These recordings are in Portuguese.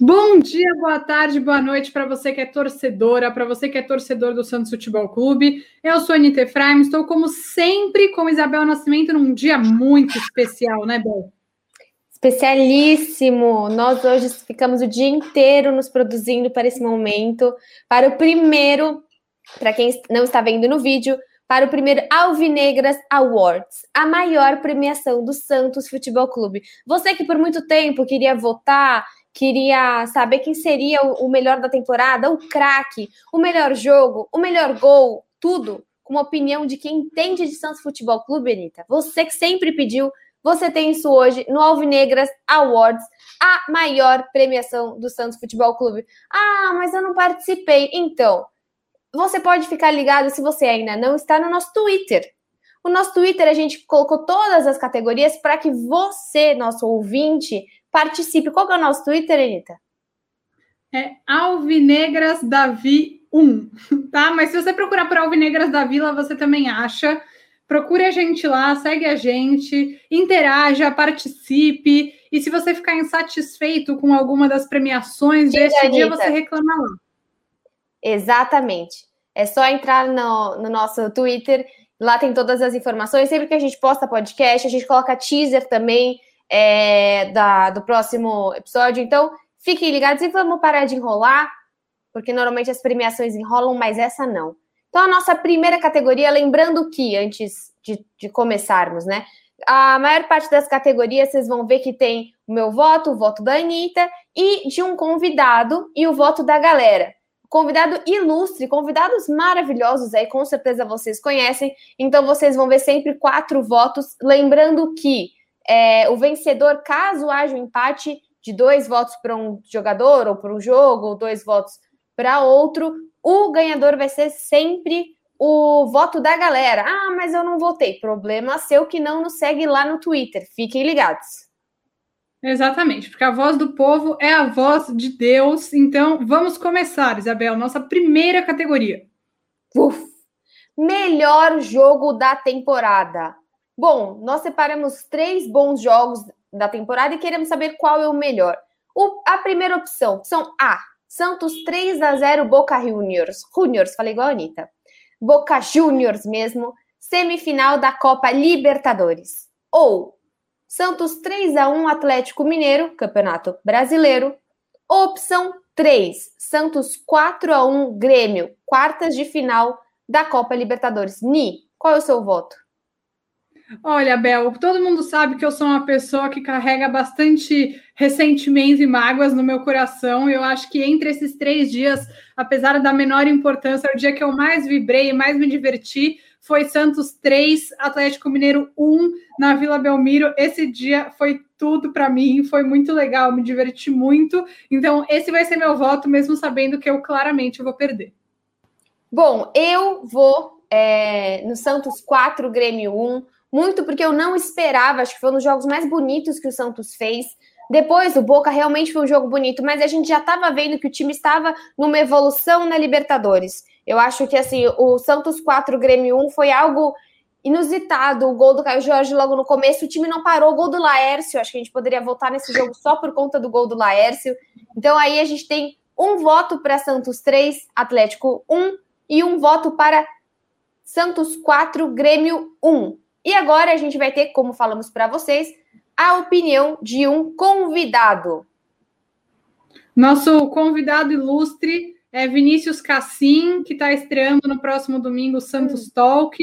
Bom dia, boa tarde, boa noite para você que é torcedora, para você que é torcedor do Santos Futebol Clube. Eu sou a Anitta Efraim, estou como sempre com Isabel Nascimento num dia muito especial, né, Bel? Especialíssimo! Nós hoje ficamos o dia inteiro nos produzindo para esse momento, para o primeiro, para quem não está vendo no vídeo, para o primeiro Alvinegras Awards, a maior premiação do Santos Futebol Clube. Você que por muito tempo queria votar queria saber quem seria o melhor da temporada, o craque, o melhor jogo, o melhor gol, tudo com uma opinião de quem entende de Santos Futebol Clube, Anitta. Você que sempre pediu, você tem isso hoje no Alvinegras Awards, a maior premiação do Santos Futebol Clube. Ah, mas eu não participei. Então, você pode ficar ligado se você ainda não está no nosso Twitter. O nosso Twitter a gente colocou todas as categorias para que você, nosso ouvinte, participe. Qual que é o nosso Twitter, Anitta? É Alvinegras Davi 1, tá? Mas se você procurar por Alvinegras da Vila, você também acha. Procure a gente lá, segue a gente, interaja, participe. E se você ficar insatisfeito com alguma das premiações Diga, deste dia, você reclama lá. Exatamente. É só entrar no, no nosso Twitter, lá tem todas as informações. Sempre que a gente posta podcast, a gente coloca teaser também é, da, do próximo episódio. Então, fiquem ligados e vamos parar de enrolar, porque normalmente as premiações enrolam, mas essa não. Então, a nossa primeira categoria, lembrando que, antes de, de começarmos, né? A maior parte das categorias vocês vão ver que tem o meu voto, o voto da Anitta e de um convidado e o voto da galera. Convidado ilustre, convidados maravilhosos aí, com certeza vocês conhecem. Então vocês vão ver sempre quatro votos. Lembrando que é, o vencedor, caso haja um empate de dois votos para um jogador ou para um jogo, ou dois votos para outro, o ganhador vai ser sempre o voto da galera. Ah, mas eu não votei. Problema seu que não nos segue lá no Twitter. Fiquem ligados. Exatamente, porque a voz do povo é a voz de Deus. Então, vamos começar, Isabel, nossa primeira categoria. Uf. Melhor jogo da temporada. Bom, nós separamos três bons jogos da temporada e queremos saber qual é o melhor. O, a primeira opção, opção A, Santos 3 a 0 Boca Juniors. Juniors, falei igual a Anitta. Boca Juniors mesmo, semifinal da Copa Libertadores. Ou Santos 3 a 1 Atlético Mineiro, Campeonato Brasileiro. Opção 3, Santos 4 a 1 Grêmio, quartas de final da Copa Libertadores. Ni, qual é o seu voto? Olha, Bel, todo mundo sabe que eu sou uma pessoa que carrega bastante ressentimento e mágoas no meu coração. Eu acho que entre esses três dias, apesar da menor importância, o dia que eu mais vibrei e mais me diverti foi Santos 3, Atlético Mineiro 1 na Vila Belmiro. Esse dia foi tudo para mim, foi muito legal, me diverti muito. Então, esse vai ser meu voto, mesmo sabendo que eu claramente vou perder. Bom, eu vou é, no Santos 4, Grêmio 1 muito porque eu não esperava, acho que foi um dos jogos mais bonitos que o Santos fez. Depois, o Boca realmente foi um jogo bonito, mas a gente já estava vendo que o time estava numa evolução na Libertadores. Eu acho que assim, o Santos 4 Grêmio 1 foi algo inusitado. O gol do Caio Jorge logo no começo, o time não parou. O gol do Laércio, acho que a gente poderia voltar nesse jogo só por conta do gol do Laércio. Então aí a gente tem um voto para Santos 3, Atlético 1 e um voto para Santos 4, Grêmio 1. E agora a gente vai ter, como falamos para vocês, a opinião de um convidado. Nosso convidado ilustre é Vinícius Cassim, que está estreando no próximo domingo o Santos Talk.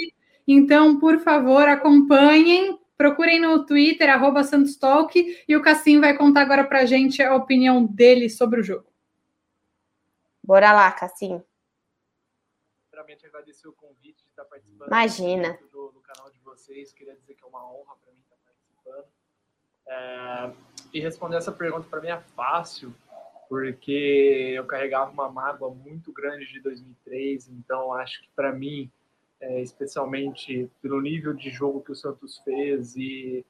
Então, por favor, acompanhem, procurem no Twitter, arroba Santos Talk, e o Cassim vai contar agora para a gente a opinião dele sobre o jogo. Bora lá, Cassim. Agradecer o convite de estar participando. Imagina. Do, do canal de vocês. Queria dizer que é uma honra para mim estar participando. É, e responder essa pergunta para mim é fácil, porque eu carregava uma mágoa muito grande de 2003, então acho que para mim é, especialmente pelo nível de jogo que o Santos fez e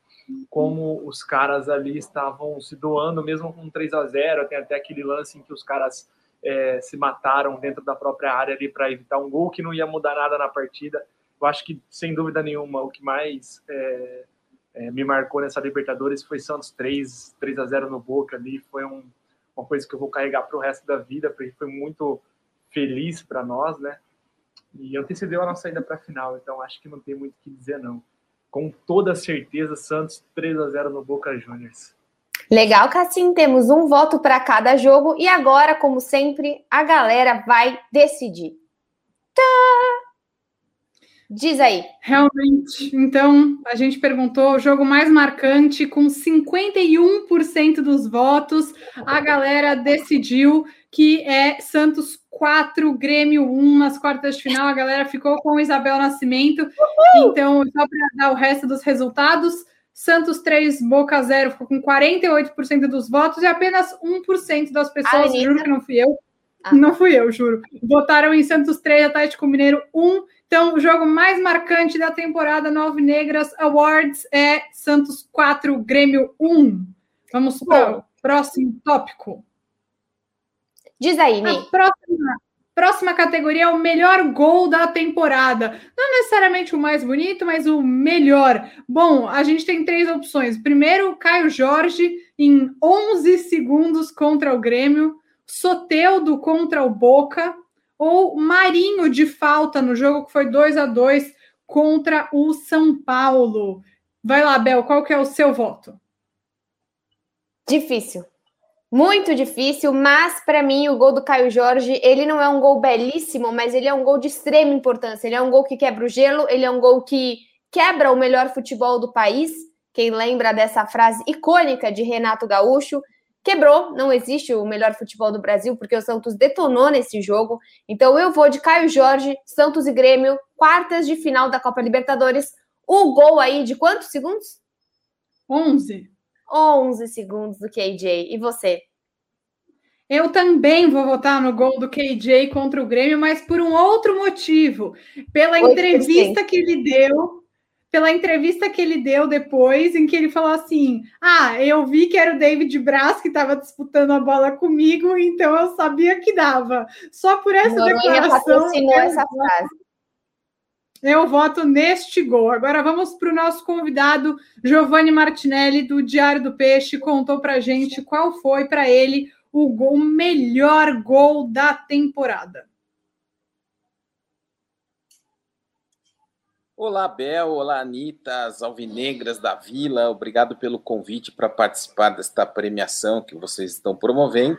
como os caras ali estavam se doando, mesmo com 3 a 0 Tem até aquele lance em que os caras é, se mataram dentro da própria área ali para evitar um gol que não ia mudar nada na partida. Eu acho que, sem dúvida nenhuma, o que mais é, é, me marcou nessa Libertadores foi Santos 3, 3 a 0 no Boca ali. Foi um, uma coisa que eu vou carregar para o resto da vida, porque foi muito feliz para nós, né? E antecedeu a nossa ida para a final, então acho que não tem muito o que dizer, não. Com toda certeza, Santos 3 a 0 no Boca Juniors. Legal, Cassim. Temos um voto para cada jogo. E agora, como sempre, a galera vai decidir. Tá! Diz aí. Realmente. Então, a gente perguntou o jogo mais marcante, com 51% dos votos. A galera decidiu que é Santos 4, Grêmio 1 nas quartas de final. A galera ficou com Isabel Nascimento. Uhul! Então, só para dar o resto dos resultados. Santos 3, Boca 0 ficou com 48% dos votos e apenas 1% das pessoas, juro que não fui eu, ah. não fui eu, juro, votaram em Santos 3, Atlético Mineiro 1. Então, o jogo mais marcante da temporada Nove Negras Awards é Santos 4, Grêmio 1. Vamos para o próximo tópico. Diz aí, Mi. A próxima Próxima categoria é o melhor gol da temporada. Não necessariamente o mais bonito, mas o melhor. Bom, a gente tem três opções. Primeiro, Caio Jorge em 11 segundos contra o Grêmio, Soteudo contra o Boca ou Marinho de falta no jogo que foi 2 a 2 contra o São Paulo. Vai lá, Bel, qual que é o seu voto? Difícil. Muito difícil, mas para mim o gol do Caio Jorge, ele não é um gol belíssimo, mas ele é um gol de extrema importância. Ele é um gol que quebra o gelo, ele é um gol que quebra o melhor futebol do país. Quem lembra dessa frase icônica de Renato Gaúcho, quebrou, não existe o melhor futebol do Brasil, porque o Santos detonou nesse jogo. Então eu vou de Caio Jorge, Santos e Grêmio, quartas de final da Copa Libertadores. O gol aí de quantos segundos? 11. 11 segundos do KJ. E você? Eu também vou votar no gol do KJ contra o Grêmio, mas por um outro motivo. Pela 8%. entrevista que ele deu, pela entrevista que ele deu depois, em que ele falou assim: Ah, eu vi que era o David Braz que estava disputando a bola comigo, então eu sabia que dava. Só por essa Noronha declaração. essa frase. Eu voto neste gol. Agora vamos para o nosso convidado, Giovanni Martinelli, do Diário do Peixe, contou para gente qual foi para ele o gol, melhor gol da temporada. Olá, Bel. Olá, Anitta, as alvinegras da Vila. Obrigado pelo convite para participar desta premiação que vocês estão promovendo.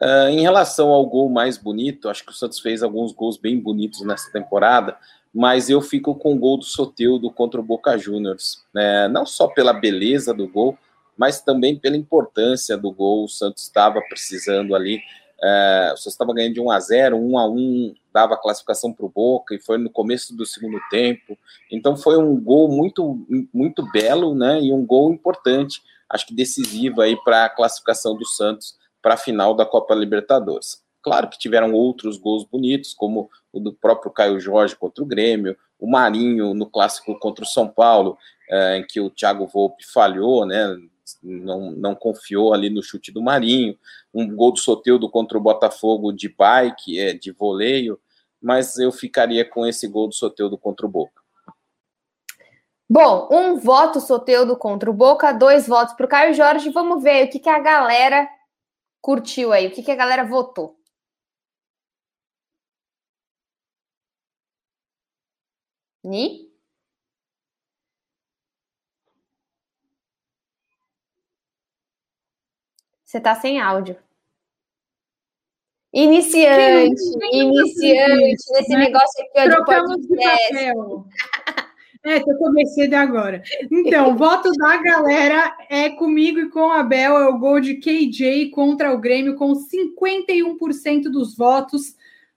Uh, em relação ao gol mais bonito, acho que o Santos fez alguns gols bem bonitos nessa temporada, mas eu fico com o gol do Soteudo contra o Boca Juniors, né? não só pela beleza do gol, mas também pela importância do gol. O Santos estava precisando ali, é, o Santos estava ganhando de 1 a 0 1 a 1 dava classificação para o Boca, e foi no começo do segundo tempo. Então foi um gol muito, muito belo, né? E um gol importante, acho que decisivo aí para a classificação do Santos para a final da Copa Libertadores. Claro que tiveram outros gols bonitos, como o do próprio Caio Jorge contra o Grêmio, o Marinho no clássico contra o São Paulo, é, em que o Thiago Volpe falhou, né? Não, não confiou ali no chute do Marinho, um gol do Soteudo contra o Botafogo de bike, é, de voleio, mas eu ficaria com esse gol do Soteudo contra o Boca. Bom, um voto Soteudo contra o Boca, dois votos para o Caio Jorge. Vamos ver o que, que a galera curtiu aí, o que, que a galera votou. Ni? Você tá sem áudio. Iniciante, iniciante, nesse né? negócio aqui ó, de podcast. É, eu comecei de agora. Então, o voto da galera é comigo e com a Bel, é o gol de KJ contra o Grêmio, com 51% dos votos.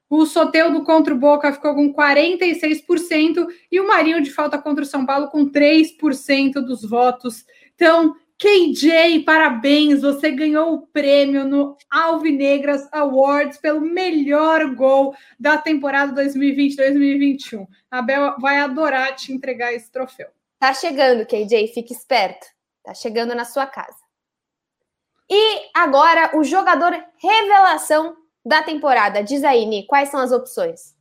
O Soteudo contra o Boca ficou com 46% e o Marinho de falta contra o São Paulo com 3% dos votos. Então, KJ, parabéns! Você ganhou o prêmio no Alvinegras Awards pelo melhor gol da temporada 2020-2021. A Bel vai adorar te entregar esse troféu. Tá chegando, KJ, fique esperto. Tá chegando na sua casa. E agora, o jogador revelação da temporada. Diz aí, Ni, quais são as opções?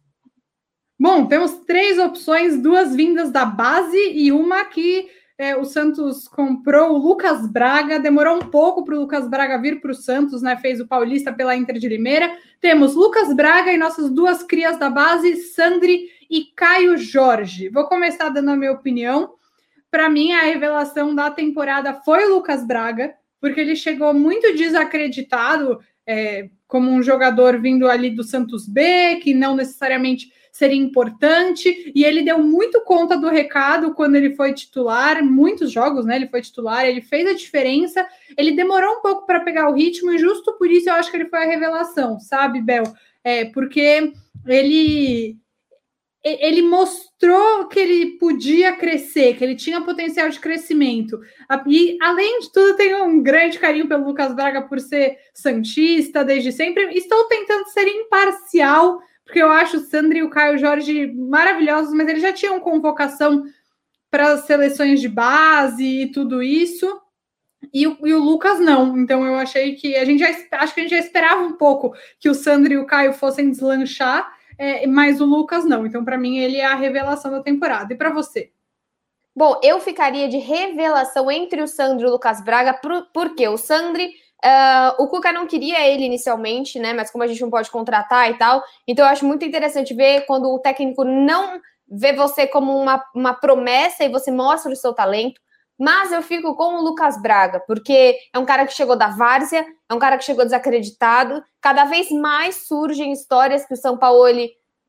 Bom, temos três opções, duas vindas da base e uma que é, o Santos comprou o Lucas Braga, demorou um pouco para o Lucas Braga vir para o Santos, né? Fez o Paulista pela Inter de Limeira. Temos Lucas Braga e nossas duas crias da base, Sandri e Caio Jorge. Vou começar dando a minha opinião. Para mim, a revelação da temporada foi o Lucas Braga, porque ele chegou muito desacreditado é, como um jogador vindo ali do Santos B, que não necessariamente seria importante, e ele deu muito conta do recado quando ele foi titular, muitos jogos, né? Ele foi titular, ele fez a diferença, ele demorou um pouco para pegar o ritmo, e justo por isso eu acho que ele foi a revelação, sabe, Bel? É, porque ele ele mostrou que ele podia crescer, que ele tinha potencial de crescimento. E, além de tudo, tenho um grande carinho pelo Lucas Braga por ser santista desde sempre. Estou tentando ser imparcial porque eu acho o Sandro e o Caio Jorge maravilhosos, mas eles já tinham convocação para as seleções de base e tudo isso. E o, e o, Lucas não. Então eu achei que a gente já acho que a gente já esperava um pouco que o Sandro e o Caio fossem deslanchar, é, mas o Lucas não. Então, para mim, ele é a revelação da temporada. E para você? Bom, eu ficaria de revelação entre o Sandro e o Lucas Braga, por, porque o Sandri Uh, o Cuca não queria ele inicialmente, né? Mas como a gente não pode contratar e tal, então eu acho muito interessante ver quando o técnico não vê você como uma, uma promessa e você mostra o seu talento. Mas eu fico com o Lucas Braga, porque é um cara que chegou da várzea, é um cara que chegou desacreditado. Cada vez mais surgem histórias que o São Paulo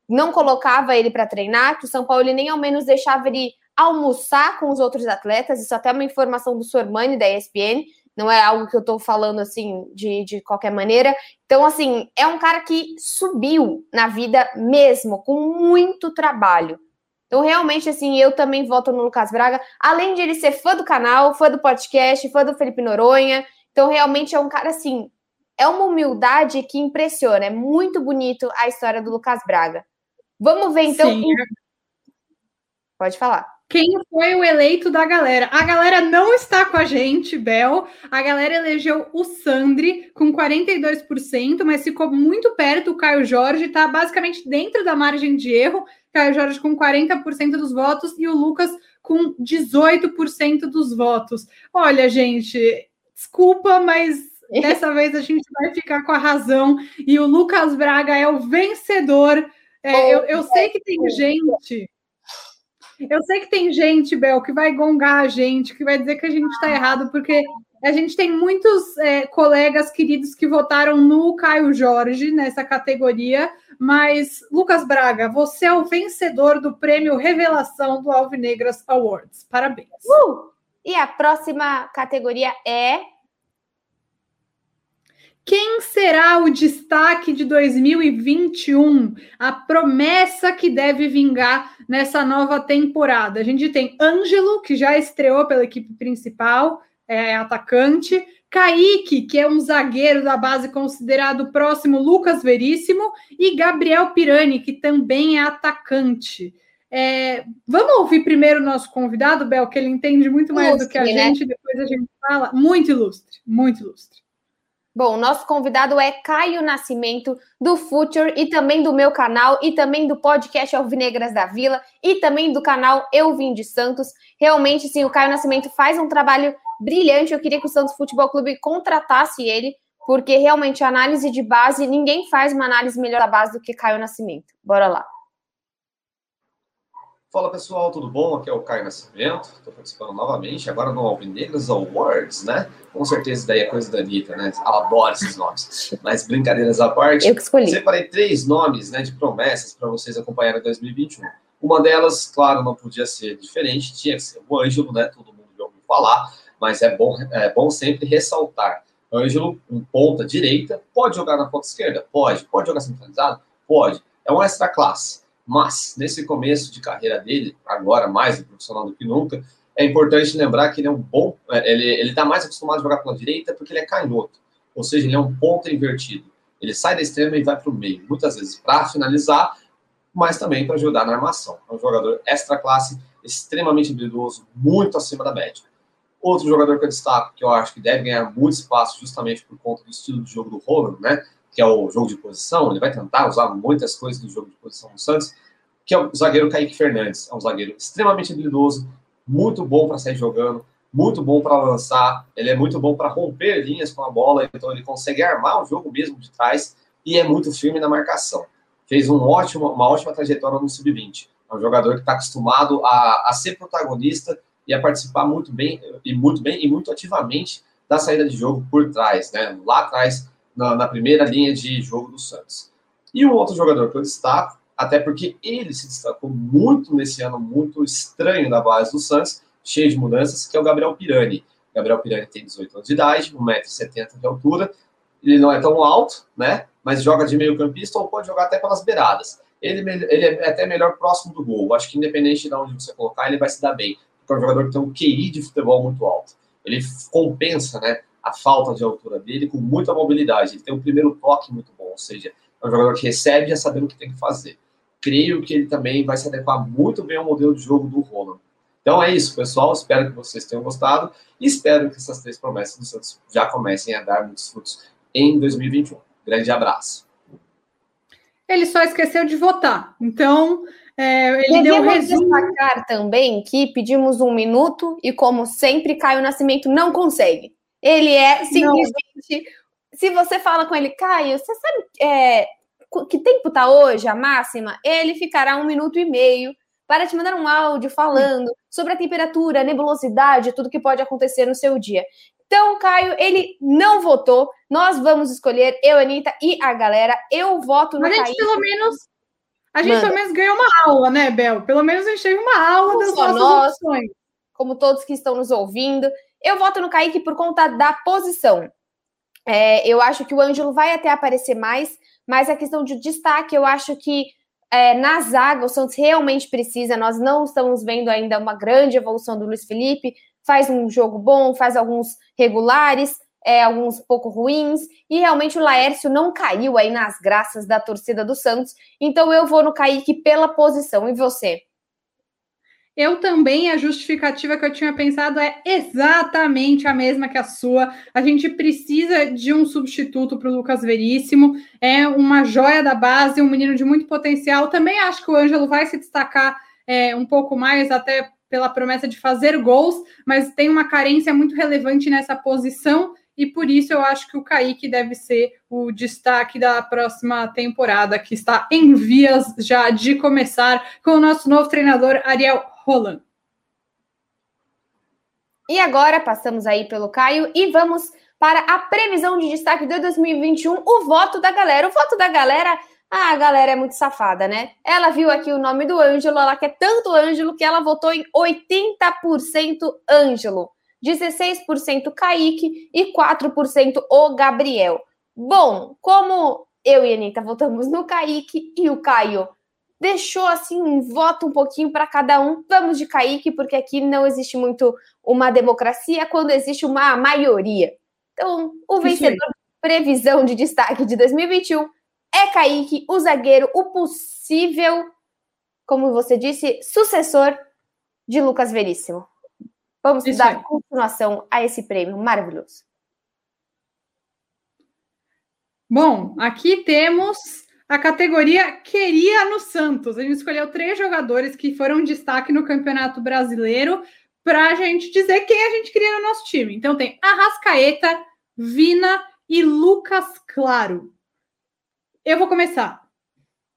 não colocava ele para treinar, que o São Paulo nem ao menos deixava ele almoçar com os outros atletas. Isso até é uma informação do Sormani da ESPN não é algo que eu estou falando assim de, de qualquer maneira. Então, assim, é um cara que subiu na vida mesmo, com muito trabalho. Então, realmente, assim, eu também voto no Lucas Braga, além de ele ser fã do canal, fã do podcast, fã do Felipe Noronha. Então, realmente é um cara, assim, é uma humildade que impressiona. É muito bonito a história do Lucas Braga. Vamos ver, então. Sim. Pode falar quem foi o eleito da galera. A galera não está com a gente, Bel. A galera elegeu o Sandri com 42%, mas ficou muito perto. O Caio Jorge está basicamente dentro da margem de erro. Caio Jorge com 40% dos votos e o Lucas com 18% dos votos. Olha, gente, desculpa, mas dessa vez a gente vai ficar com a razão. E o Lucas Braga é o vencedor. É, eu, eu sei que tem gente eu sei que tem gente, Bel, que vai gongar a gente, que vai dizer que a gente está errado, porque a gente tem muitos é, colegas queridos que votaram no Caio Jorge nessa categoria, mas Lucas Braga, você é o vencedor do prêmio Revelação do Alvinegras Awards. Parabéns. Uh! E a próxima categoria é quem será o destaque de 2021? A promessa que deve vingar nessa nova temporada. A gente tem Ângelo, que já estreou pela equipe principal, é atacante. Kaique, que é um zagueiro da base considerado próximo Lucas Veríssimo, e Gabriel Pirani, que também é atacante. É, vamos ouvir primeiro o nosso convidado, Bel, que ele entende muito mais ilustre, do que a né? gente, depois a gente fala. Muito ilustre, muito ilustre. Bom, nosso convidado é Caio Nascimento, do Future e também do meu canal, e também do podcast Alvinegras da Vila, e também do canal Eu Vim de Santos. Realmente, sim, o Caio Nascimento faz um trabalho brilhante. Eu queria que o Santos Futebol Clube contratasse ele, porque realmente a análise de base, ninguém faz uma análise melhor da base do que Caio Nascimento. Bora lá. Fala pessoal, tudo bom? Aqui é o Caio Nascimento, estou participando novamente, agora no Alvinegras Awards, né? Com certeza daí é coisa da Anitta, né? Ela adora esses nomes. Mas brincadeiras à parte, eu que escolhi. separei três nomes né, de promessas para vocês acompanharem em 2021. Uma delas, claro, não podia ser diferente, tinha que ser o Ângelo, né? Todo mundo já ouviu falar, mas é bom, é bom sempre ressaltar. Ângelo, um ponta direita, pode jogar na ponta esquerda? Pode. Pode jogar centralizado? Pode. É um extra classe mas, nesse começo de carreira dele, agora mais profissional do que nunca, é importante lembrar que ele é um bom. É, ele está mais acostumado a jogar pela direita porque ele é canhoto. Ou seja, ele é um ponto invertido. Ele sai da extrema e vai para o meio. Muitas vezes para finalizar, mas também para ajudar na armação. É um jogador extra classe, extremamente habilidoso, muito acima da média. Outro jogador que eu destaco, que eu acho que deve ganhar muito espaço justamente por conta do estilo de jogo do Roland, né? Que é o jogo de posição, ele vai tentar usar muitas coisas do jogo de posição do Santos, que é o zagueiro Kaique Fernandes. É um zagueiro extremamente habilidoso, muito bom para sair jogando, muito bom para lançar, ele é muito bom para romper linhas com a bola, então ele consegue armar o jogo mesmo de trás e é muito firme na marcação. Fez um ótimo, uma ótima trajetória no sub-20. É um jogador que está acostumado a, a ser protagonista e a participar muito bem e muito bem e muito ativamente da saída de jogo por trás, né? Lá atrás, na, na primeira linha de jogo do Santos. E o outro jogador que eu destaco até porque ele se destacou muito nesse ano muito estranho da base do Santos, cheio de mudanças, que é o Gabriel Pirani. Gabriel Pirani tem 18 anos de idade, 1,70m de altura, ele não é tão alto, né? Mas joga de meio campista ou pode jogar até pelas beiradas. Ele, ele é até melhor próximo do gol. Acho que independente de onde você colocar, ele vai se dar bem. Porque é um jogador que tem um QI de futebol muito alto. Ele compensa, né? A falta de altura dele com muita mobilidade. Ele tem um primeiro toque muito bom, ou seja, é um jogador que recebe já sabendo o que tem que fazer creio que ele também vai se adequar muito bem ao modelo de jogo do Roland. Então é isso, pessoal. Espero que vocês tenham gostado e espero que essas três promessas do Santos já comecem a dar muitos frutos em 2021. Grande abraço. Ele só esqueceu de votar. Então, é, ele deu um resumo. destacar também que pedimos um minuto e, como sempre, Caio Nascimento não consegue. Ele é simplesmente. Não. Se você fala com ele, Caio, você sabe é, que tempo está hoje, a máxima, ele ficará um minuto e meio para te mandar um áudio falando sobre a temperatura, a nebulosidade, tudo que pode acontecer no seu dia. Então, Caio, ele não votou. Nós vamos escolher, eu, Anitta e a galera. Eu voto no Mas a gente, pelo menos, a gente Manda. pelo menos ganhou uma aula, né, Bel? Pelo menos a gente teve uma aula não das nossas nós, opções. Como todos que estão nos ouvindo. Eu voto no Kaique por conta da posição. É, eu acho que o Ângelo vai até aparecer mais, mas a questão de destaque, eu acho que é, na zaga o Santos realmente precisa. Nós não estamos vendo ainda uma grande evolução do Luiz Felipe. Faz um jogo bom, faz alguns regulares, é, alguns pouco ruins, e realmente o Laércio não caiu aí nas graças da torcida do Santos. Então eu vou no Kaique pela posição. E você? Eu também, a justificativa que eu tinha pensado é exatamente a mesma que a sua. A gente precisa de um substituto para o Lucas Veríssimo. É uma joia da base, um menino de muito potencial. Também acho que o Ângelo vai se destacar é, um pouco mais, até pela promessa de fazer gols, mas tem uma carência muito relevante nessa posição. E por isso eu acho que o Kaique deve ser o destaque da próxima temporada, que está em vias já de começar com o nosso novo treinador, Ariel Roland. E agora passamos aí pelo Caio e vamos para a previsão de destaque de 2021, o voto da galera. O voto da galera, ah, a galera é muito safada, né? Ela viu aqui o nome do Ângelo, ela quer tanto Ângelo que ela votou em 80% Ângelo, 16% Kaique e 4% o Gabriel. Bom, como eu e a Anitta votamos no Kaique e o Caio deixou assim um voto um pouquinho para cada um. Vamos de Kaique, porque aqui não existe muito uma democracia quando existe uma maioria. Então, o vencedor previsão de destaque de 2021 é Kaique, o zagueiro, o possível, como você disse, sucessor de Lucas Veríssimo. Vamos Isso dar continuação a esse prêmio maravilhoso. Bom, aqui temos a categoria Queria no Santos. A gente escolheu três jogadores que foram destaque no Campeonato Brasileiro para a gente dizer quem a gente queria no nosso time. Então tem Arrascaeta, Vina e Lucas Claro. Eu vou começar.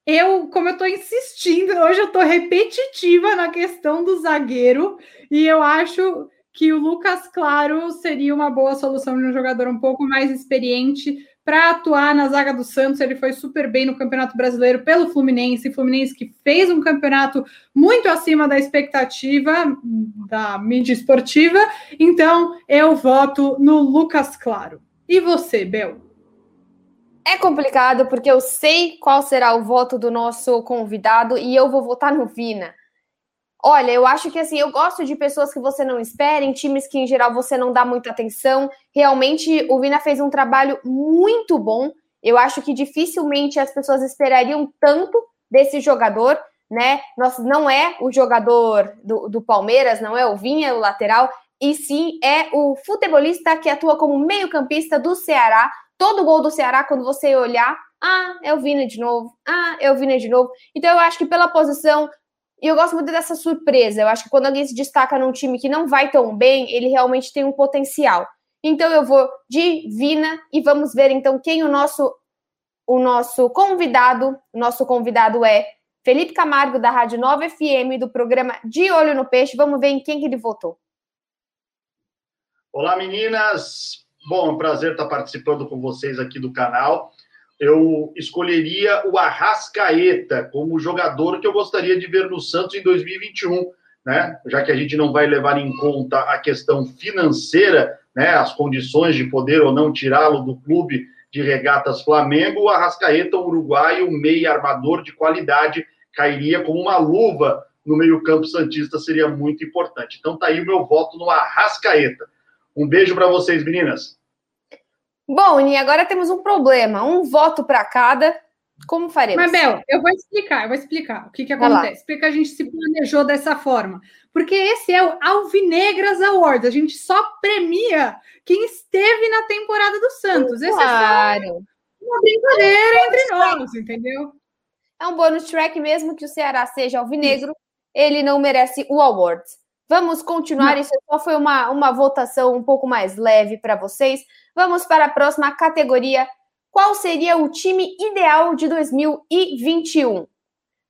Eu, como eu estou insistindo, hoje eu estou repetitiva na questão do zagueiro, e eu acho que o Lucas Claro seria uma boa solução de um jogador um pouco mais experiente para atuar na zaga do Santos. Ele foi super bem no Campeonato Brasileiro pelo Fluminense, Fluminense que fez um campeonato muito acima da expectativa da mídia esportiva. Então, eu voto no Lucas Claro. E você, Bel? É complicado porque eu sei qual será o voto do nosso convidado e eu vou votar no Vina. Olha, eu acho que assim, eu gosto de pessoas que você não espera, em times que em geral você não dá muita atenção. Realmente, o Vina fez um trabalho muito bom. Eu acho que dificilmente as pessoas esperariam tanto desse jogador, né? Nossa, não é o jogador do, do Palmeiras, não é o Vinha, o lateral, e sim é o futebolista que atua como meio-campista do Ceará. Todo gol do Ceará, quando você olhar, ah, é o Vina de novo, ah, é o Vina de novo. Então eu acho que pela posição, e eu gosto muito dessa surpresa. Eu acho que quando alguém se destaca num time que não vai tão bem, ele realmente tem um potencial. Então eu vou de Vina e vamos ver então quem o nosso o nosso convidado, o nosso convidado é Felipe Camargo da Rádio Nova FM do programa De Olho no Peixe. Vamos ver em quem que ele votou. Olá meninas, bom, é um prazer estar participando com vocês aqui do canal eu escolheria o Arrascaeta como jogador que eu gostaria de ver no Santos em 2021, né? Já que a gente não vai levar em conta a questão financeira, né? As condições de poder ou não tirá-lo do clube de regatas Flamengo, o Arrascaeta, o uruguaio, meio armador de qualidade, cairia como uma luva no meio-campo Santista, seria muito importante. Então tá aí o meu voto no Arrascaeta. Um beijo para vocês, meninas. Bom, e agora temos um problema, um voto para cada. Como faremos? Mas, Bel, eu vou explicar, eu vou explicar o que, que acontece. Porque a gente se planejou dessa forma. Porque esse é o Alvinegras Awards. A gente só premia quem esteve na temporada do Santos. Esse claro. é só uma brincadeira é entre nós, entendeu? É um bônus track, mesmo que o Ceará seja alvinegro, ele não merece o award. Vamos continuar. Isso só foi uma, uma votação um pouco mais leve para vocês. Vamos para a próxima categoria. Qual seria o time ideal de 2021?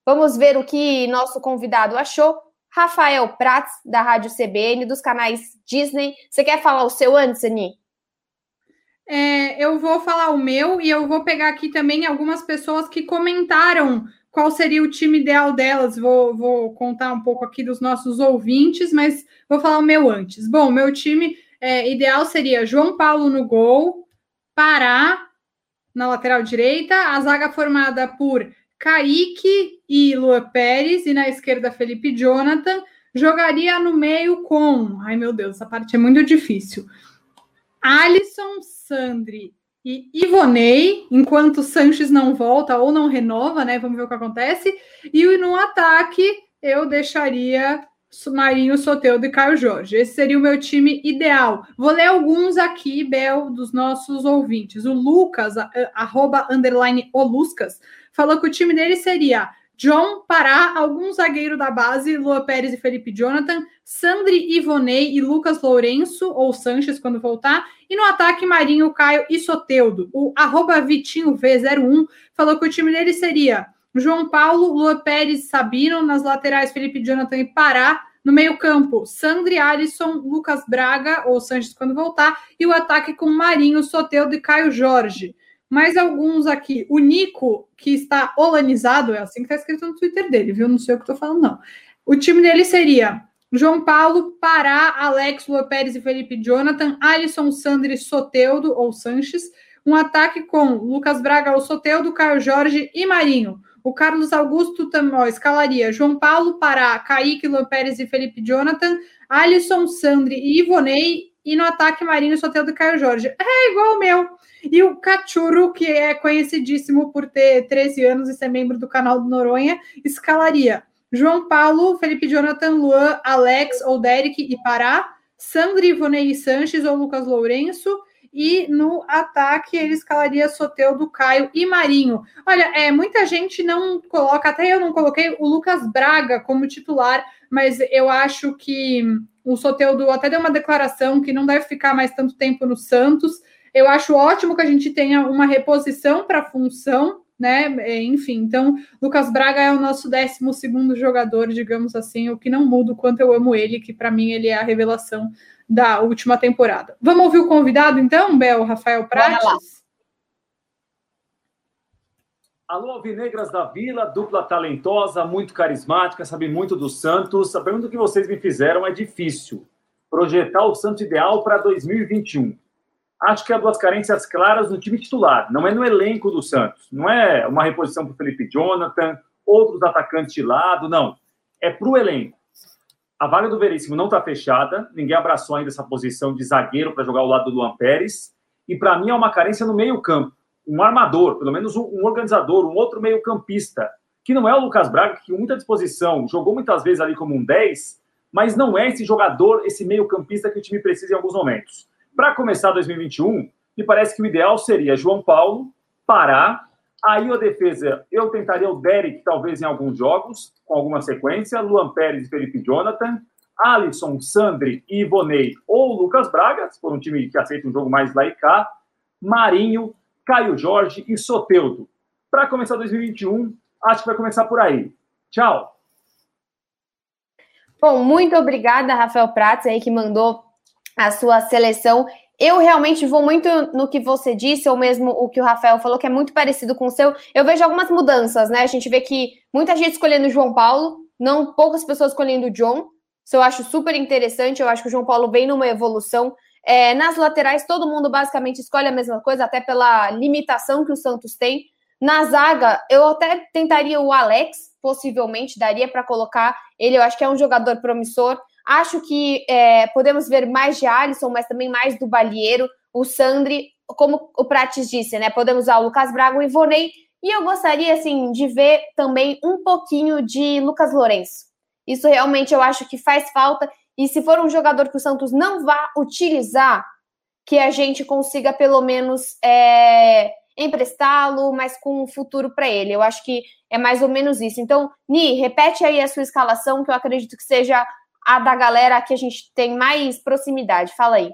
Vamos ver o que nosso convidado achou. Rafael Prats, da Rádio CBN, dos canais Disney. Você quer falar o seu antes, Ani? É, eu vou falar o meu e eu vou pegar aqui também algumas pessoas que comentaram qual seria o time ideal delas. Vou, vou contar um pouco aqui dos nossos ouvintes, mas vou falar o meu antes. Bom, meu time é, ideal seria João Paulo no gol, Pará na lateral direita, a zaga formada por Kaique e Lua Pérez, e na esquerda Felipe Jonathan. Jogaria no meio com. Ai, meu Deus, essa parte é muito difícil. Alisson, Sandri e Ivonei, enquanto Sanches não volta ou não renova, né? Vamos ver o que acontece. E no ataque, eu deixaria Marinho, Soteudo e Caio Jorge. Esse seria o meu time ideal. Vou ler alguns aqui, Bel, dos nossos ouvintes. O Lucas, arroba, underline, Oluscas, falou que o time dele seria John Pará, algum zagueiro da base, Lua Pérez e Felipe Jonathan, Sandri Ivonei e Lucas Lourenço, ou Sanches quando voltar, e no ataque Marinho, Caio e Soteudo. O arroba Vitinho V01 falou que o time dele seria João Paulo, Lua Pérez, Sabino, nas laterais, Felipe Jonathan e Pará. No meio-campo, Sandri Alisson, Lucas Braga, ou Sanches quando voltar, e o ataque com Marinho, Soteudo e Caio Jorge. Mais alguns aqui. O Nico, que está holanizado, é assim que está escrito no Twitter dele, viu? Não sei o que estou falando, não. O time dele seria João Paulo, Pará, Alex, Lua Pérez e Felipe Jonathan, Alisson, Sandri, Soteudo ou Sanches. Um ataque com Lucas Braga, ou Soteudo, Caio Jorge e Marinho. O Carlos Augusto também escalaria João Paulo, Pará, Kaique, Luan Pérez e Felipe Jonathan, Alisson, Sandri e Ivonei, e no ataque Marinho, Soteldo e Caio Jorge. É igual o meu. E o Cachuro, que é conhecidíssimo por ter 13 anos e ser membro do canal do Noronha, escalaria João Paulo, Felipe Jonathan, Luan, Alex ou Derek e Pará, Sandri, Ivonei Sanches ou Lucas Lourenço, e no ataque ele escalaria Soteudo, Caio e Marinho. Olha, é, muita gente não coloca, até eu não coloquei o Lucas Braga como titular, mas eu acho que o Soteudo até deu uma declaração que não deve ficar mais tanto tempo no Santos. Eu acho ótimo que a gente tenha uma reposição para a função, né? É, enfim, então Lucas Braga é o nosso 12 segundo jogador, digamos assim, o que não muda o quanto eu amo ele, que para mim ele é a revelação da última temporada. Vamos ouvir o convidado, então, Bel, Rafael Prates? Alô, Alvinegras da Vila, dupla talentosa, muito carismática, sabe muito do Santos. A pergunta que vocês me fizeram é difícil. Projetar o Santos ideal para 2021. Acho que há duas carências claras no time titular. Não é no elenco do Santos. Não é uma reposição para o Felipe Jonathan, outros atacantes de lado, não. É para o elenco. a vaga do Veríssimo não está fechada, ninguém abraçou ainda essa posição de zagueiro para jogar ao lado do Luan Pérez, e para mim é uma carência no meio-campo. Um armador, pelo menos um, organizador, um outro meio-campista, que não é o Lucas Braga, que muita disposição jogou muitas vezes ali como um 10, mas não é esse jogador, esse meio-campista que o time precisa em alguns momentos. Para começar 2021, me parece que o ideal seria João Paulo, Pará, aí a defesa, eu tentaria o Derek, talvez em alguns jogos, com alguma sequência, Luan Pérez e Felipe Jonathan, Alisson, Sandri e Ivonei ou Lucas Braga, se for um time que aceita um jogo mais lá e cá, Marinho, Caio Jorge e Soteudo. Para começar 2021, acho que vai começar por aí. Tchau! Bom, muito obrigada, Rafael Prats, aí que mandou a sua seleção. Eu realmente vou muito no que você disse, ou mesmo o que o Rafael falou, que é muito parecido com o seu. Eu vejo algumas mudanças, né? A gente vê que muita gente escolhendo o João Paulo, não poucas pessoas escolhendo o John. Isso eu acho super interessante. Eu acho que o João Paulo vem numa evolução. É, nas laterais, todo mundo basicamente escolhe a mesma coisa, até pela limitação que o Santos tem. Na zaga, eu até tentaria o Alex, possivelmente daria para colocar ele. Eu acho que é um jogador promissor. Acho que é, podemos ver mais de Alisson, mas também mais do Balieiro, o Sandri, como o Prates disse, né? Podemos usar o Lucas Braga, o Ivonei. E eu gostaria, assim, de ver também um pouquinho de Lucas Lourenço. Isso realmente eu acho que faz falta. E se for um jogador que o Santos não vá utilizar, que a gente consiga pelo menos é, emprestá-lo, mas com um futuro para ele. Eu acho que é mais ou menos isso. Então, Ni, repete aí a sua escalação, que eu acredito que seja a da galera que a gente tem mais proximidade. Fala aí.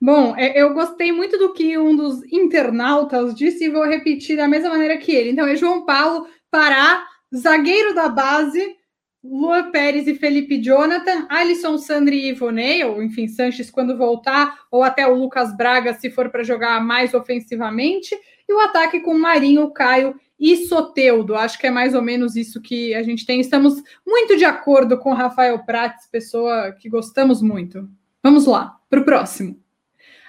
Bom, é, eu gostei muito do que um dos internautas disse e vou repetir da mesma maneira que ele. Então, é João Paulo, Pará, zagueiro da base, Luan Pérez e Felipe Jonathan, Alisson, Sandri e Ivonei, ou enfim, Sanches quando voltar, ou até o Lucas Braga se for para jogar mais ofensivamente, e o ataque com Marinho, Caio e Soteudo. Acho que é mais ou menos isso que a gente tem. Estamos muito de acordo com Rafael Prates, pessoa que gostamos muito. Vamos lá, para o próximo.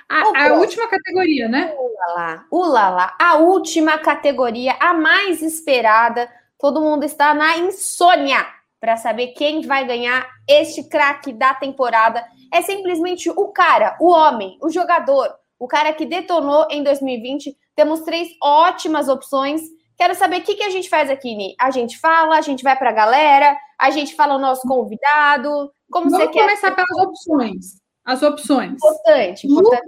A, a última categoria, né? Ulala, ulala, a última categoria, a mais esperada. Todo mundo está na insônia para saber quem vai ganhar este craque da temporada. É simplesmente o cara, o homem, o jogador, o cara que detonou em 2020. Temos três ótimas opções. Quero saber o que, que a gente faz aqui, Ni. A gente fala, a gente vai para a galera, a gente fala o nosso convidado. Como Vamos você quer? começar pelas opções. As opções. Importante, importante.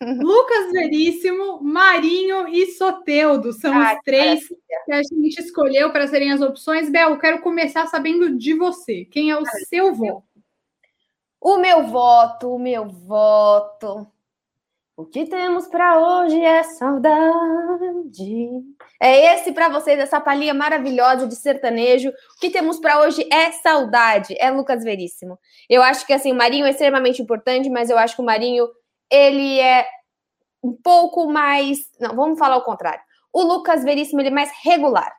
Lucas, Lucas Veríssimo, Marinho e Soteudo são ah, os três que a gente escolheu para serem as opções. Bel, eu quero começar sabendo de você. Quem é o seu voto? O meu voto, o meu voto. O que temos para hoje é saudade. É esse para vocês, essa palhinha maravilhosa de sertanejo. O que temos para hoje é saudade. É Lucas Veríssimo. Eu acho que assim, o Marinho é extremamente importante, mas eu acho que o Marinho ele é um pouco mais. Não, vamos falar o contrário. O Lucas Veríssimo ele é mais regular.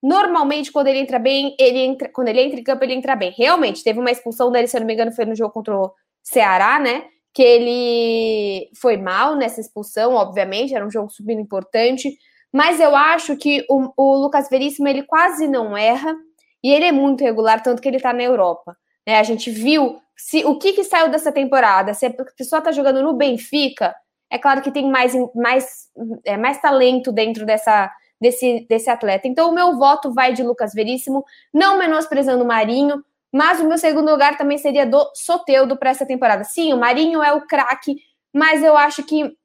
Normalmente, quando ele entra bem, ele entra, quando ele entra em campo, ele entra bem. Realmente, teve uma expulsão dele, se eu não me engano, foi no jogo contra o Ceará, né? Que ele foi mal nessa expulsão, obviamente, era um jogo subindo importante. Mas eu acho que o, o Lucas Veríssimo ele quase não erra e ele é muito regular, tanto que ele tá na Europa. Né? A gente viu se o que, que saiu dessa temporada. Se a pessoa está jogando no Benfica, é claro que tem mais, mais, é, mais talento dentro dessa, desse, desse atleta. Então, o meu voto vai de Lucas Veríssimo, não menosprezando o Marinho, mas o meu segundo lugar também seria do Soteudo para essa temporada. Sim, o Marinho é o craque, mas eu acho que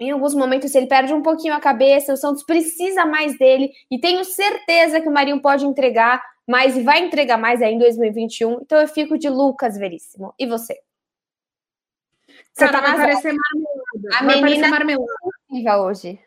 em alguns momentos ele perde um pouquinho a cabeça, o Santos precisa mais dele e tenho certeza que o Marinho pode entregar mas vai entregar mais aí em 2021. Então eu fico de Lucas Veríssimo. E você? Você Cara, tá vai parecer marmelada. A vai menina marmelada. hoje.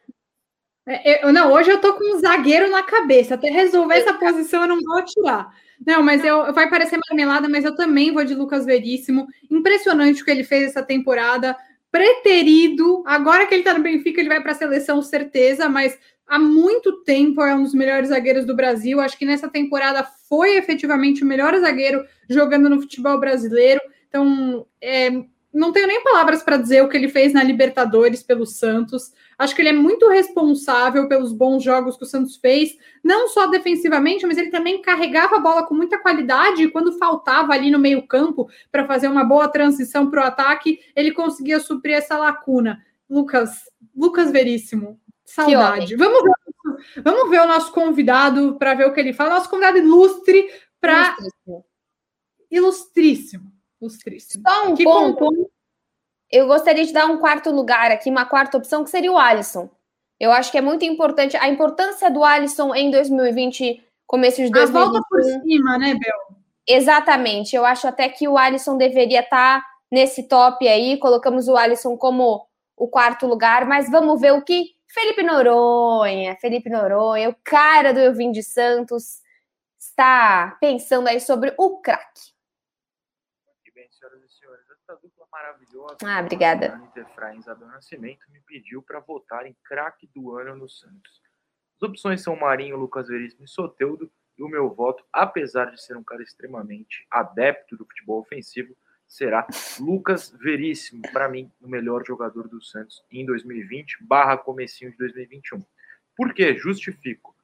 É, eu, não, hoje eu tô com um zagueiro na cabeça. Até resolver essa posição eu não vou tirar. Não, mas eu, vai parecer marmelada, mas eu também vou de Lucas Veríssimo. Impressionante o que ele fez essa temporada. Preterido. Agora que ele tá no Benfica, ele vai para a seleção, certeza, mas há muito tempo é um dos melhores zagueiros do Brasil. Acho que nessa temporada foi efetivamente o melhor zagueiro jogando no futebol brasileiro. Então, é não tenho nem palavras para dizer o que ele fez na Libertadores pelo Santos. Acho que ele é muito responsável pelos bons jogos que o Santos fez, não só defensivamente, mas ele também carregava a bola com muita qualidade e quando faltava ali no meio-campo para fazer uma boa transição para o ataque, ele conseguia suprir essa lacuna. Lucas, Lucas Veríssimo, saudade. Vamos ver, vamos ver o nosso convidado para ver o que ele fala. Nosso convidado ilustre para ilustríssimo. ilustríssimo. Só um que ponto. Eu gostaria de dar um quarto lugar aqui, uma quarta opção, que seria o Alisson. Eu acho que é muito importante a importância do Alisson em 2020, começo de 2021. A volta por cima, né, Bel? Exatamente. Eu acho até que o Alisson deveria estar tá nesse top aí. Colocamos o Alisson como o quarto lugar, mas vamos ver o que Felipe Noronha, Felipe Noronha, o cara do Eu Vim de Santos, está pensando aí sobre o craque. Senhoras e senhores, essa dupla maravilhosa. Ah, obrigada. Anitta Efraim Isabel Nascimento me pediu para votar em craque do ano no Santos. As opções são Marinho, Lucas Veríssimo e Soteudo, e o meu voto, apesar de ser um cara extremamente adepto do futebol ofensivo, será Lucas Veríssimo, para mim, o melhor jogador do Santos em 2020, barra comecinho de 2021. Por quê? Justifico.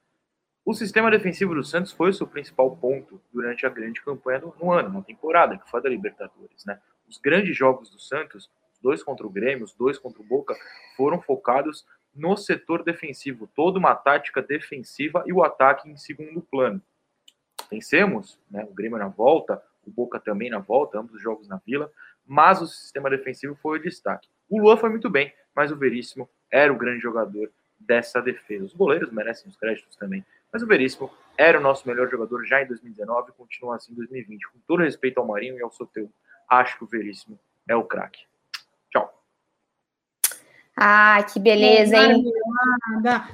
O sistema defensivo do Santos foi o seu principal ponto durante a grande campanha do, no ano, na temporada, que foi da Libertadores. Né? Os grandes jogos do Santos, os dois contra o Grêmio, os dois contra o Boca, foram focados no setor defensivo, toda uma tática defensiva e o ataque em segundo plano. Vencemos, né, o Grêmio na volta, o Boca também na volta, ambos os jogos na Vila, mas o sistema defensivo foi o destaque. O Luan foi muito bem, mas o Veríssimo era o grande jogador dessa defesa. Os goleiros merecem os créditos também, mas o Veríssimo era o nosso melhor jogador já em 2019 e continua assim em 2020. Com todo respeito ao Marinho e ao Soteu, acho que o Veríssimo é o craque. Tchau. Ah, que beleza, hein?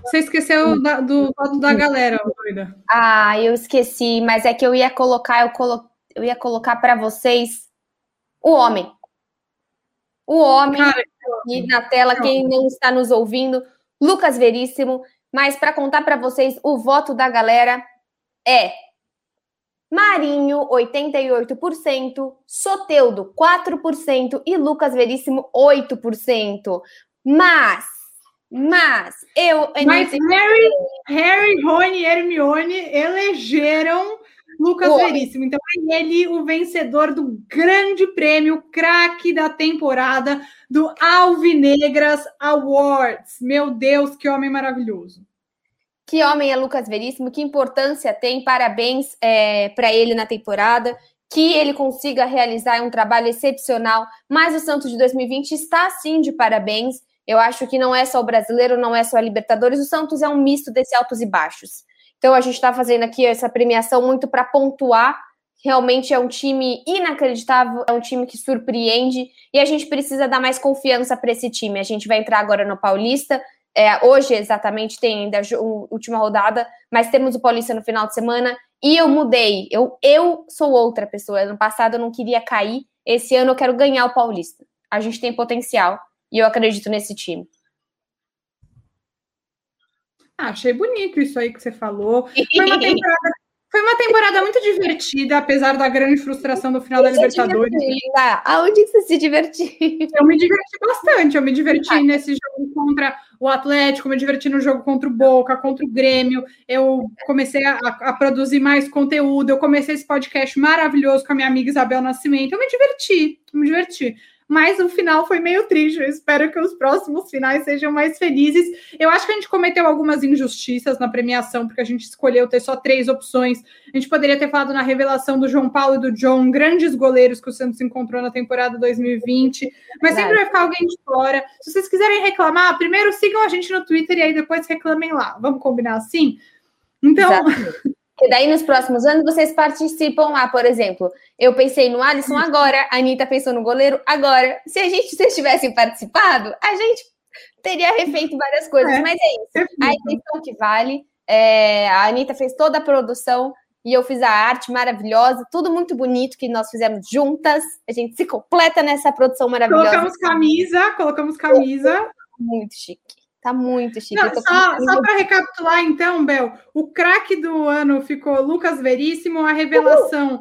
Você esqueceu da, do voto da galera, doida. Ah, eu esqueci, mas é que eu ia colocar, eu, colo... eu ia colocar para vocês o homem. O homem Cara, aqui na tela, quem não está nos ouvindo, Lucas Veríssimo, mas para contar para vocês, o voto da galera é Marinho, 88%, Soteudo, 4% e Lucas Veríssimo, 8%. Mas, mas, eu... Mas Harry, Harry, Rony e Hermione elegeram Lucas Veríssimo. Então, é ele o vencedor do grande prêmio, craque da temporada do Alvinegras Awards. Meu Deus, que homem maravilhoso. Que homem é Lucas Veríssimo, que importância tem, parabéns é, para ele na temporada, que ele consiga realizar um trabalho excepcional, mas o Santos de 2020 está sim de parabéns. Eu acho que não é só o brasileiro, não é só a Libertadores, o Santos é um misto desse altos e baixos. Então a gente está fazendo aqui essa premiação muito para pontuar. Realmente é um time inacreditável, é um time que surpreende e a gente precisa dar mais confiança para esse time. A gente vai entrar agora no Paulista. É, hoje, exatamente, tem ainda a última rodada, mas temos o Paulista no final de semana e eu mudei. Eu, eu sou outra pessoa. Ano passado eu não queria cair, esse ano eu quero ganhar o Paulista. A gente tem potencial e eu acredito nesse time. Ah, achei bonito isso aí que você falou. Foi uma temporada, foi uma temporada muito divertida, apesar da grande frustração do final da Libertadores. Aonde você se divertiu? Eu me diverti bastante. Eu me diverti ah. nesse jogo contra o Atlético, me diverti no jogo contra o Boca, contra o Grêmio. Eu comecei a, a produzir mais conteúdo. Eu comecei esse podcast maravilhoso com a minha amiga Isabel Nascimento. Eu me diverti, me diverti mas o final foi meio triste. Eu espero que os próximos finais sejam mais felizes. Eu acho que a gente cometeu algumas injustiças na premiação, porque a gente escolheu ter só três opções. A gente poderia ter falado na revelação do João Paulo e do John, grandes goleiros que o Santos encontrou na temporada 2020, mas sempre vai ficar alguém de fora. Se vocês quiserem reclamar, primeiro sigam a gente no Twitter e aí depois reclamem lá. Vamos combinar assim? Então. E daí, nos próximos anos, vocês participam lá, por exemplo. Eu pensei no Alisson agora, a Anitta pensou no goleiro agora. Se a gente vocês tivessem participado, a gente teria refeito várias coisas. É, mas é isso. A intenção que vale. É, a Anitta fez toda a produção e eu fiz a arte maravilhosa, tudo muito bonito que nós fizemos juntas. A gente se completa nessa produção maravilhosa. Colocamos camisa, colocamos camisa. Muito chique. Tá muito chique. Não, só, só para recapitular, então, Bel, o craque do ano ficou Lucas Veríssimo, a revelação.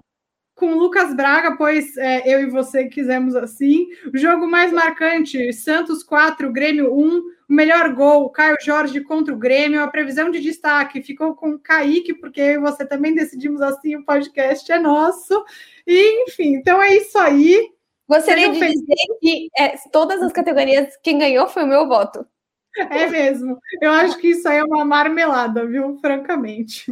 com Lucas Braga, pois é, eu e você quisemos assim. O jogo mais marcante: Santos 4, Grêmio 1. O melhor gol, Caio Jorge contra o Grêmio. A previsão de destaque ficou com Kaique, porque eu e você também decidimos assim, o podcast é nosso. E, enfim, então é isso aí. Gostaria de dizer que é, todas as categorias, quem ganhou foi o meu voto. É mesmo. Eu acho que isso aí é uma marmelada, viu? Francamente.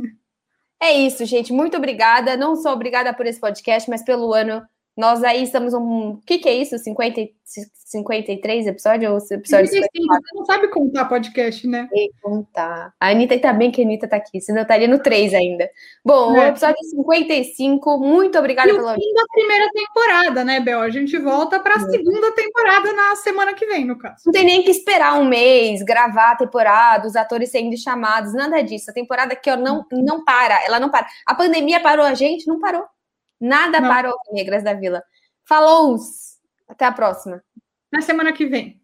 É isso, gente. Muito obrigada. Não só obrigada por esse podcast, mas pelo ano nós aí estamos um. O que, que é isso? 50, 53 episódios? Ou episódio 55. Você não sabe contar podcast, né? Sei contar. A Anitta tá bem que a Anitta tá aqui, senão eu estaria no 3 ainda. Bom, é. o episódio 55. Muito obrigada e pela. fim da primeira temporada, né, Bel? A gente volta para a é. segunda temporada na semana que vem, no caso. Não tem nem que esperar um mês, gravar a temporada, os atores sendo chamados, nada disso. A temporada aqui ó, não, não para, ela não para. A pandemia parou a gente? Não parou. Nada Não. para os negras da vila. Falou-os! Até a próxima. Na semana que vem.